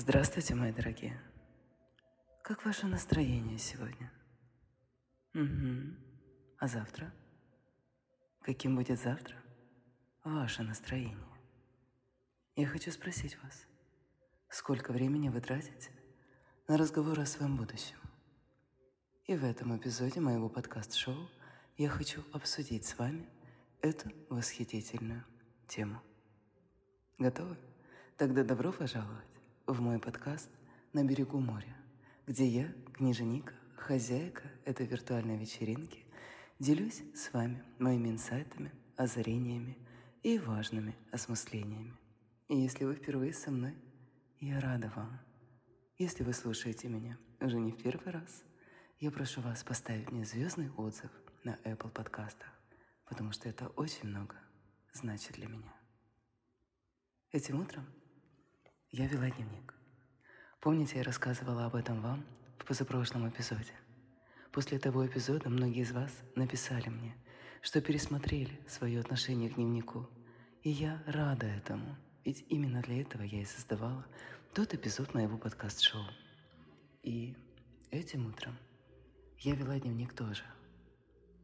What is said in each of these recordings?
Здравствуйте, мои дорогие. Как ваше настроение сегодня? Угу. А завтра? Каким будет завтра ваше настроение? Я хочу спросить вас, сколько времени вы тратите на разговор о своем будущем? И в этом эпизоде моего подкаст-шоу я хочу обсудить с вами эту восхитительную тему. Готовы? Тогда добро пожаловать в мой подкаст «На берегу моря», где я, книженика, хозяйка этой виртуальной вечеринки, делюсь с вами моими инсайтами, озарениями и важными осмыслениями. И если вы впервые со мной, я рада вам. Если вы слушаете меня уже не в первый раз, я прошу вас поставить мне звездный отзыв на Apple подкастах, потому что это очень много значит для меня. Этим утром я вела дневник. Помните, я рассказывала об этом вам в позапрошлом эпизоде? После того эпизода многие из вас написали мне, что пересмотрели свое отношение к дневнику. И я рада этому, ведь именно для этого я и создавала тот эпизод моего подкаст-шоу. И этим утром я вела дневник тоже.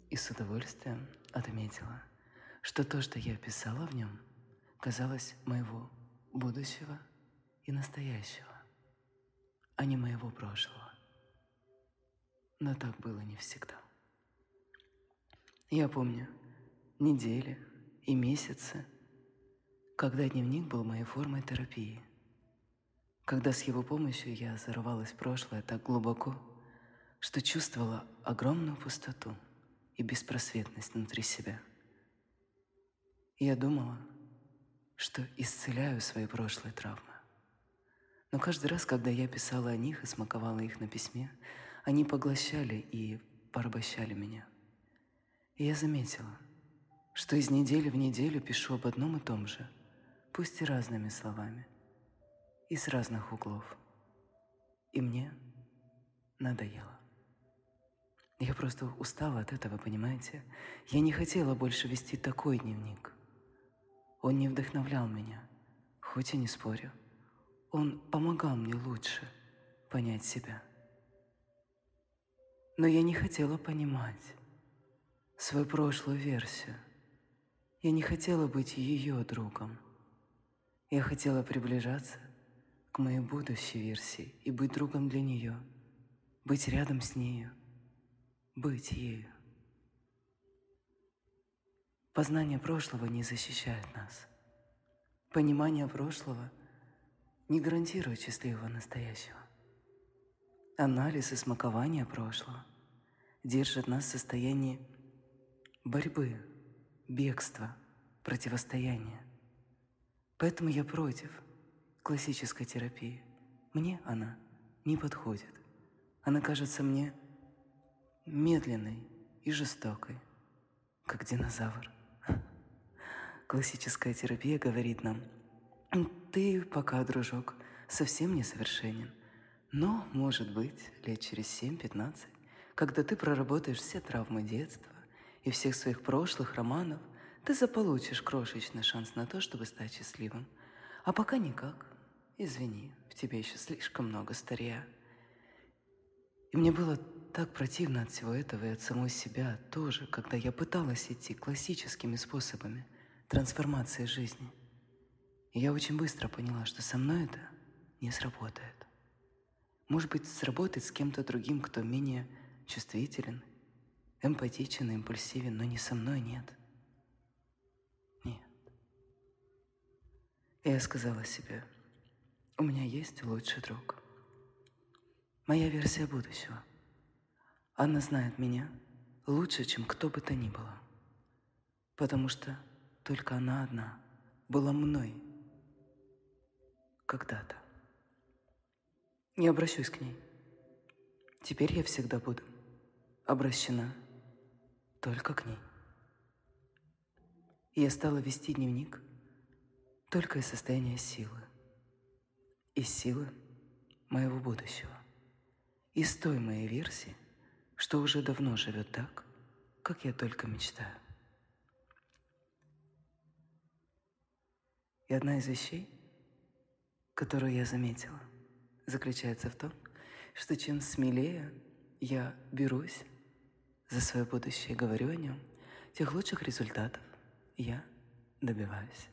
И с удовольствием отметила, что то, что я писала в нем, казалось моего будущего – и настоящего, а не моего прошлого. Но так было не всегда. Я помню недели и месяцы, когда дневник был моей формой терапии, когда с его помощью я зарывалась в прошлое так глубоко, что чувствовала огромную пустоту и беспросветность внутри себя. я думала, что исцеляю свои прошлые травмы. Но каждый раз, когда я писала о них и смаковала их на письме, они поглощали и порабощали меня. И я заметила, что из недели в неделю пишу об одном и том же, пусть и разными словами, и с разных углов. И мне надоело. Я просто устала от этого, понимаете? Я не хотела больше вести такой дневник. Он не вдохновлял меня, хоть и не спорю – он помогал мне лучше понять себя. Но я не хотела понимать свою прошлую версию. Я не хотела быть ее другом. Я хотела приближаться к моей будущей версии и быть другом для нее, быть рядом с нею, быть ею. Познание прошлого не защищает нас. Понимание прошлого – не гарантирует счастливого настоящего. Анализ и смакование прошлого держат нас в состоянии борьбы, бегства, противостояния. Поэтому я против классической терапии. Мне она не подходит. Она кажется мне медленной и жестокой, как динозавр. Классическая терапия говорит нам – ты пока, дружок, совсем несовершенен. Но, может быть, лет через 7-15, когда ты проработаешь все травмы детства и всех своих прошлых романов, ты заполучишь крошечный шанс на то, чтобы стать счастливым. А пока никак. Извини, в тебе еще слишком много старья. И мне было так противно от всего этого и от самой себя тоже, когда я пыталась идти классическими способами трансформации жизни – я очень быстро поняла, что со мной это не сработает. Может быть, сработает с кем-то другим, кто менее чувствителен, эмпатичен и импульсивен, но не со мной нет. Нет. Я сказала себе, у меня есть лучший друг. Моя версия будущего. Она знает меня лучше, чем кто бы то ни было. Потому что только она одна была мной когда-то. Не обращусь к ней. Теперь я всегда буду обращена только к ней. я стала вести дневник только из состояния силы. Из силы моего будущего. Из той моей версии, что уже давно живет так, как я только мечтаю. И одна из вещей, которую я заметила заключается в том, что чем смелее я берусь за свое будущее и говорю о нем, тех лучших результатов я добиваюсь.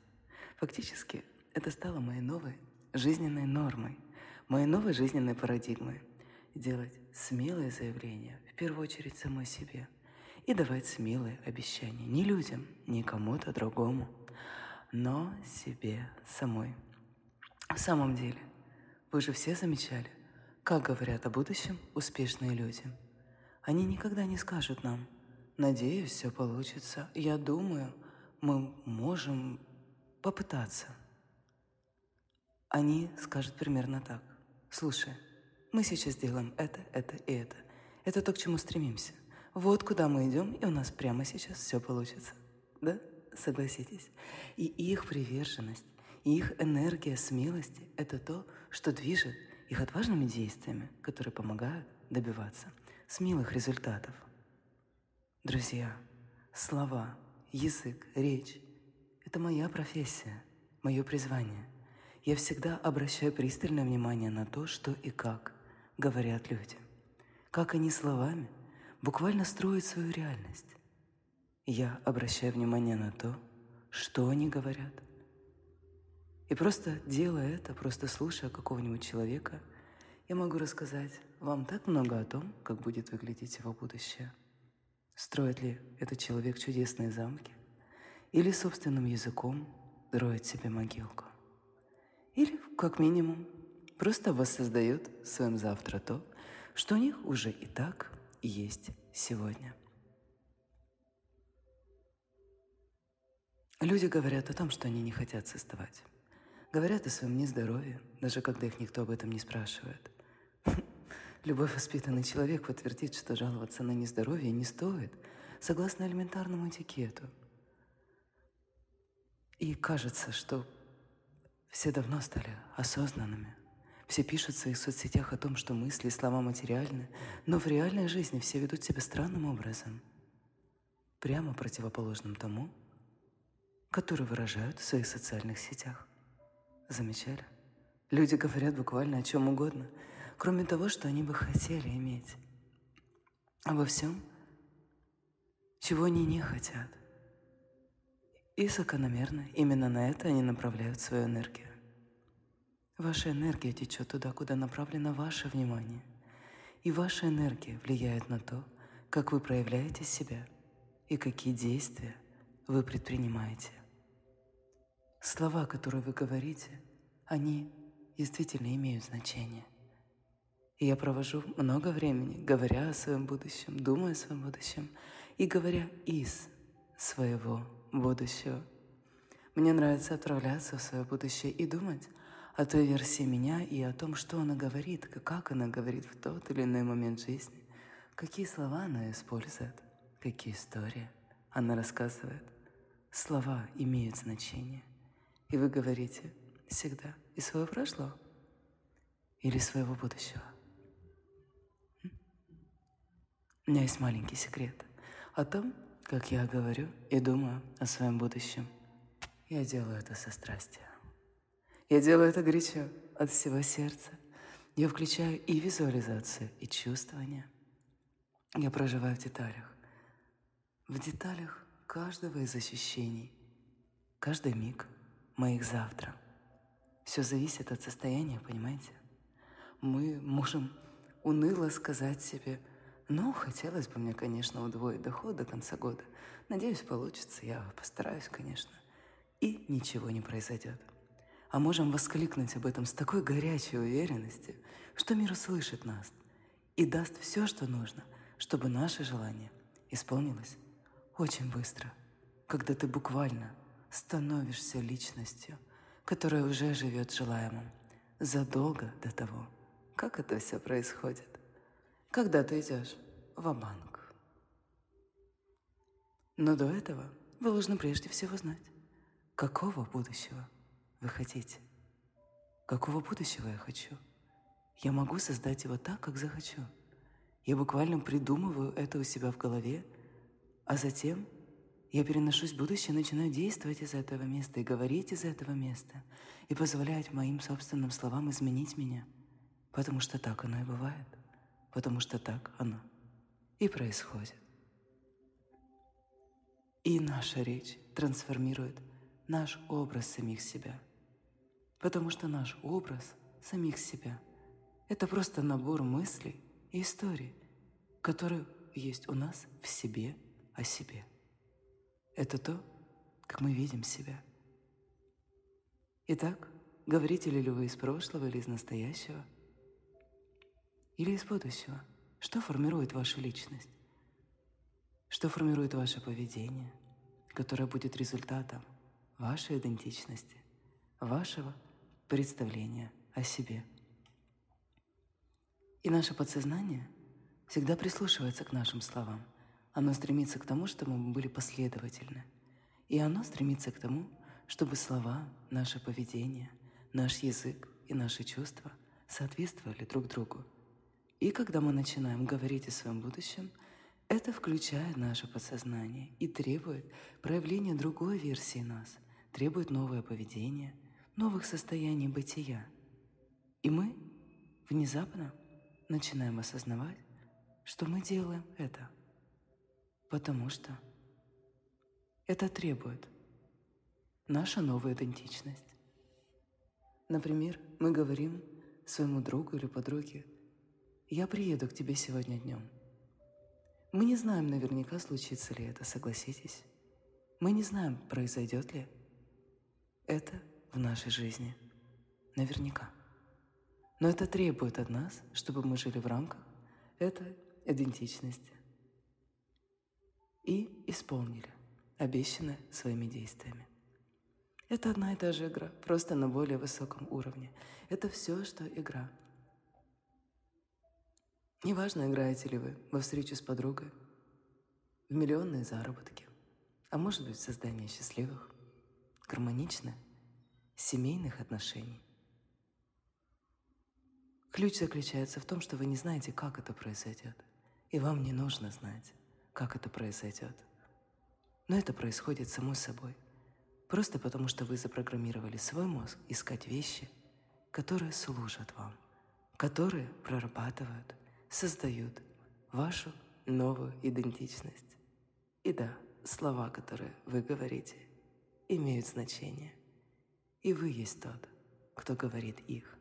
Фактически, это стало моей новой жизненной нормой, моей новой жизненной парадигмой. Делать смелые заявления, в первую очередь самой себе, и давать смелые обещания не людям, не кому-то другому, но себе самой. В самом деле, вы же все замечали, как говорят о будущем успешные люди. Они никогда не скажут нам «Надеюсь, все получится. Я думаю, мы можем попытаться». Они скажут примерно так. «Слушай, мы сейчас сделаем это, это и это. Это то, к чему стремимся. Вот куда мы идем, и у нас прямо сейчас все получится». Да? Согласитесь. И их приверженность, и их энергия смелости – это то, что движет их отважными действиями, которые помогают добиваться смелых результатов. Друзья, слова, язык, речь – это моя профессия, мое призвание. Я всегда обращаю пристальное внимание на то, что и как говорят люди. Как они словами буквально строят свою реальность. Я обращаю внимание на то, что они говорят – и просто делая это, просто слушая какого-нибудь человека, я могу рассказать вам так много о том, как будет выглядеть его будущее. Строит ли этот человек чудесные замки? Или собственным языком строит себе могилку? Или, как минимум, просто воссоздает в своем завтра то, что у них уже и так есть сегодня. Люди говорят о том, что они не хотят создавать. Говорят о своем нездоровье, даже когда их никто об этом не спрашивает. Любой воспитанный человек подтвердит, что жаловаться на нездоровье не стоит, согласно элементарному этикету. И кажется, что все давно стали осознанными. Все пишут в своих соцсетях о том, что мысли и слова материальны, но в реальной жизни все ведут себя странным образом, прямо противоположным тому, который выражают в своих социальных сетях. Замечали? Люди говорят буквально о чем угодно, кроме того, что они бы хотели иметь. Обо всем, чего они не хотят. И закономерно именно на это они направляют свою энергию. Ваша энергия течет туда, куда направлено ваше внимание. И ваша энергия влияет на то, как вы проявляете себя и какие действия вы предпринимаете. Слова, которые вы говорите, они действительно имеют значение. И я провожу много времени, говоря о своем будущем, думая о своем будущем и говоря из своего будущего. Мне нравится отправляться в свое будущее и думать о той версии меня и о том, что она говорит, как она говорит в тот или иной момент жизни, какие слова она использует, какие истории она рассказывает. Слова имеют значение. И вы говорите всегда из своего прошлого или своего будущего. У меня есть маленький секрет о том, как я говорю и думаю о своем будущем. Я делаю это со страстью. Я делаю это горячо, от всего сердца. Я включаю и визуализацию, и чувствование. Я проживаю в деталях. В деталях каждого из ощущений, каждый миг – моих завтра. Все зависит от состояния, понимаете? Мы можем уныло сказать себе, ну, хотелось бы мне, конечно, удвоить доход до конца года. Надеюсь, получится, я постараюсь, конечно. И ничего не произойдет. А можем воскликнуть об этом с такой горячей уверенностью, что мир услышит нас и даст все, что нужно, чтобы наше желание исполнилось очень быстро, когда ты буквально становишься личностью, которая уже живет желаемым задолго до того, как это все происходит. Когда ты идешь в банк Но до этого вы должны прежде всего знать, какого будущего вы хотите. Какого будущего я хочу? Я могу создать его так, как захочу. Я буквально придумываю это у себя в голове, а затем я переношусь в будущее, начинаю действовать из этого места и говорить из этого места, и позволять моим собственным словам изменить меня. потому что так оно и бывает, потому что так оно и происходит. И наша речь трансформирует наш образ самих себя, потому что наш образ самих себя – это просто набор мыслей и историй, которые есть у нас в себе о себе. Это то, как мы видим себя. Итак, говорите ли вы из прошлого или из настоящего? Или из будущего? Что формирует вашу личность? Что формирует ваше поведение, которое будет результатом вашей идентичности, вашего представления о себе? И наше подсознание всегда прислушивается к нашим словам. Оно стремится к тому, чтобы мы были последовательны. И оно стремится к тому, чтобы слова, наше поведение, наш язык и наши чувства соответствовали друг другу. И когда мы начинаем говорить о своем будущем, это включает наше подсознание и требует проявления другой версии нас, требует новое поведение, новых состояний бытия. И мы внезапно начинаем осознавать, что мы делаем это, потому что это требует наша новая идентичность. Например, мы говорим своему другу или подруге, «Я приеду к тебе сегодня днем». Мы не знаем наверняка, случится ли это, согласитесь. Мы не знаем, произойдет ли это в нашей жизни. Наверняка. Но это требует от нас, чтобы мы жили в рамках этой идентичности и исполнили обещанное своими действиями. Это одна и та же игра, просто на более высоком уровне. Это все, что игра. Неважно, играете ли вы во встречу с подругой, в миллионные заработки, а может быть в создание счастливых, гармоничных, семейных отношений. Ключ заключается в том, что вы не знаете, как это произойдет, и вам не нужно знать, как это произойдет. Но это происходит само собой – Просто потому, что вы запрограммировали свой мозг искать вещи, которые служат вам, которые прорабатывают, создают вашу новую идентичность. И да, слова, которые вы говорите, имеют значение. И вы есть тот, кто говорит их.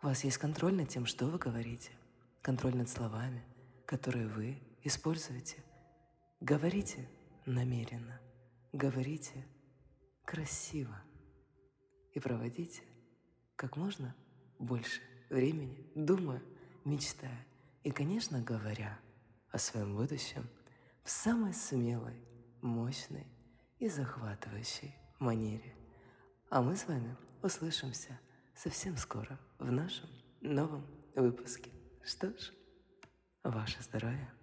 У вас есть контроль над тем, что вы говорите, контроль над словами, которые вы используете. Говорите намеренно, говорите – красиво и проводите как можно больше времени, думая, мечтая и, конечно, говоря о своем будущем в самой смелой, мощной и захватывающей манере. А мы с вами услышимся совсем скоро в нашем новом выпуске. Что ж, ваше здоровье!